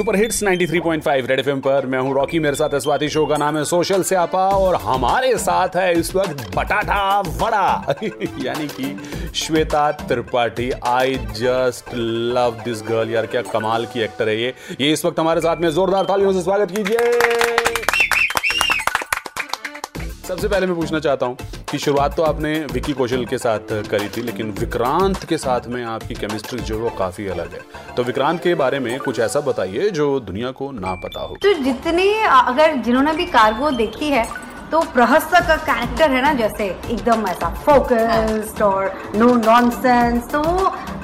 Super hits 93.5 red FM पर मैं हूँ रॉकी, मेरे साथ स्वाति शो का नाम है सोशल से आपा और हमारे साथ है इस वक्त बटाटा वड़ा। यानी कि Shweta Tripathi I just love this girl यार, क्या कमाल की एक्टर है ये। ये इस वक्त हमारे साथ में जोरदार तालियों से स्वागत कीजिए। सबसे पहले मैं पूछना चाहता हूँ कि शुरुआत तो आपने विकी कौशल के साथ करी थी लेकिन विक्रांत के साथ में आपकी केमिस्ट्री जो है वो काफ़ी अलग है। तो विक्रांत के बारे में कुछ ऐसा बताइए जो दुनिया को ना पता हो। तो जितने अगर जिन्होंने भी कार्गो देखी है तो प्रहस्त का कैरेक्टर है ना जैसे एकदम ऐसा फोकस्ड और नो नॉनसेंस तो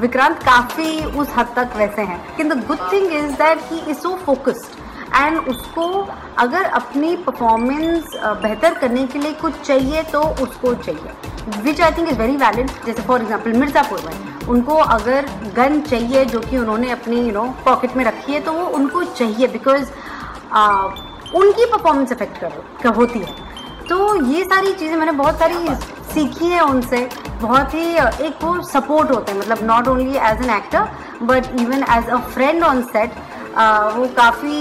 विक्रांत काफ़ी उस हद तक वैसे हैं। किंतु good thing is that he is so focused and उसको अगर अपनी परफॉर्मेंस बेहतर करने के लिए कुछ चाहिए तो उसको चाहिए। Which I think is very valid जैसे फॉर एग्ज़ाम्पल मिर्ज़ापुर में उनको अगर गन चाहिए जो कि उन्होंने अपनी यू नो पॉकेट में रखी है तो वो उनको चाहिए बिकॉज़ उनकी परफॉर्मेंस अफेक्ट कर होती है। तो ये सारी चीज़ें मैंने बहुत सारी सीखी है उनसे। बहुत ही एक वो सपोर्ट होता है। मतलब not only as an actor but even as a friend on set वो काफ़ी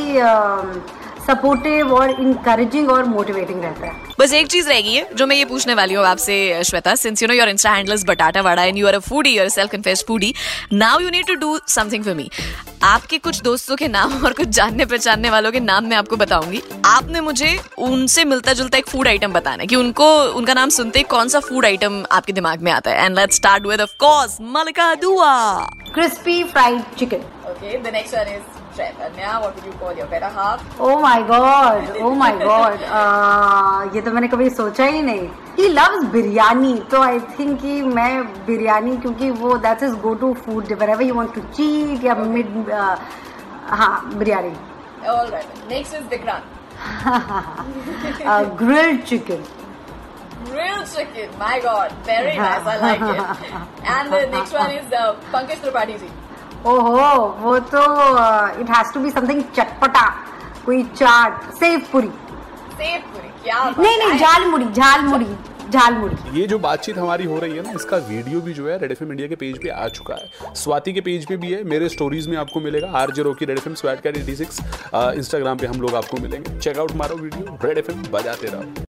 सपोर्टिव और इंकरेजिंग और मोटिवेटिंग रहता है। बस एक चीज़ रह गई है जो मैं ये पूछने वाली हूँ आपसे Shweta since you know your insta handle batata vada and you are a foodie yourself confess foodie now you need to do something for me आपके कुछ दोस्तों के नाम और कुछ जानने पहचानने वालों के नाम मैं आपको बताऊँगी। आपने मुझे उनसे मिलता जुलता एक फ़ूड आइटम बताना है कि उनको उनका नाम सुनते कौन सा फ़ूड आइटम आपके दिमाग में आता है? And let's start with of course Mallika Dua crispy fried chicken okay the next one is Chaitanya, what would you call your better half? Oh my god, oh my god. uh, ये तो मैंने कभी सोचा ही नहीं he loves biryani तो I think कि मैं बिरयानी क्योंकि वो that's is go to food where you want to cheat या मिड uh, हाँ biryani All right. Next is Vikrant. uh, grilled chicken. Grilled chicken. My God, very nice. I like it. And the next one is uh, Pankaj Tripathi ji. ओहो वो तो it has to be something चटपटा कोई चाट save पूरी। Save पूरी क्या नहीं नहीं झाल मुड़ी झाल मुड़ी ये जो बातचीत हमारी हो रही है ना इसका वीडियो भी जो है रेड एफ़ इंडिया के पेज पे आ चुका है। स्वाति के पेज पे भी है मेरे स्टोरीज में आपको मिलेगा। R J Rocky red F M swat cat eighty six Instagram पे हम लोग आपको मिलेंगे। चेकआउट मारो वीडियो रेड एफ़ एम बजाते रहो।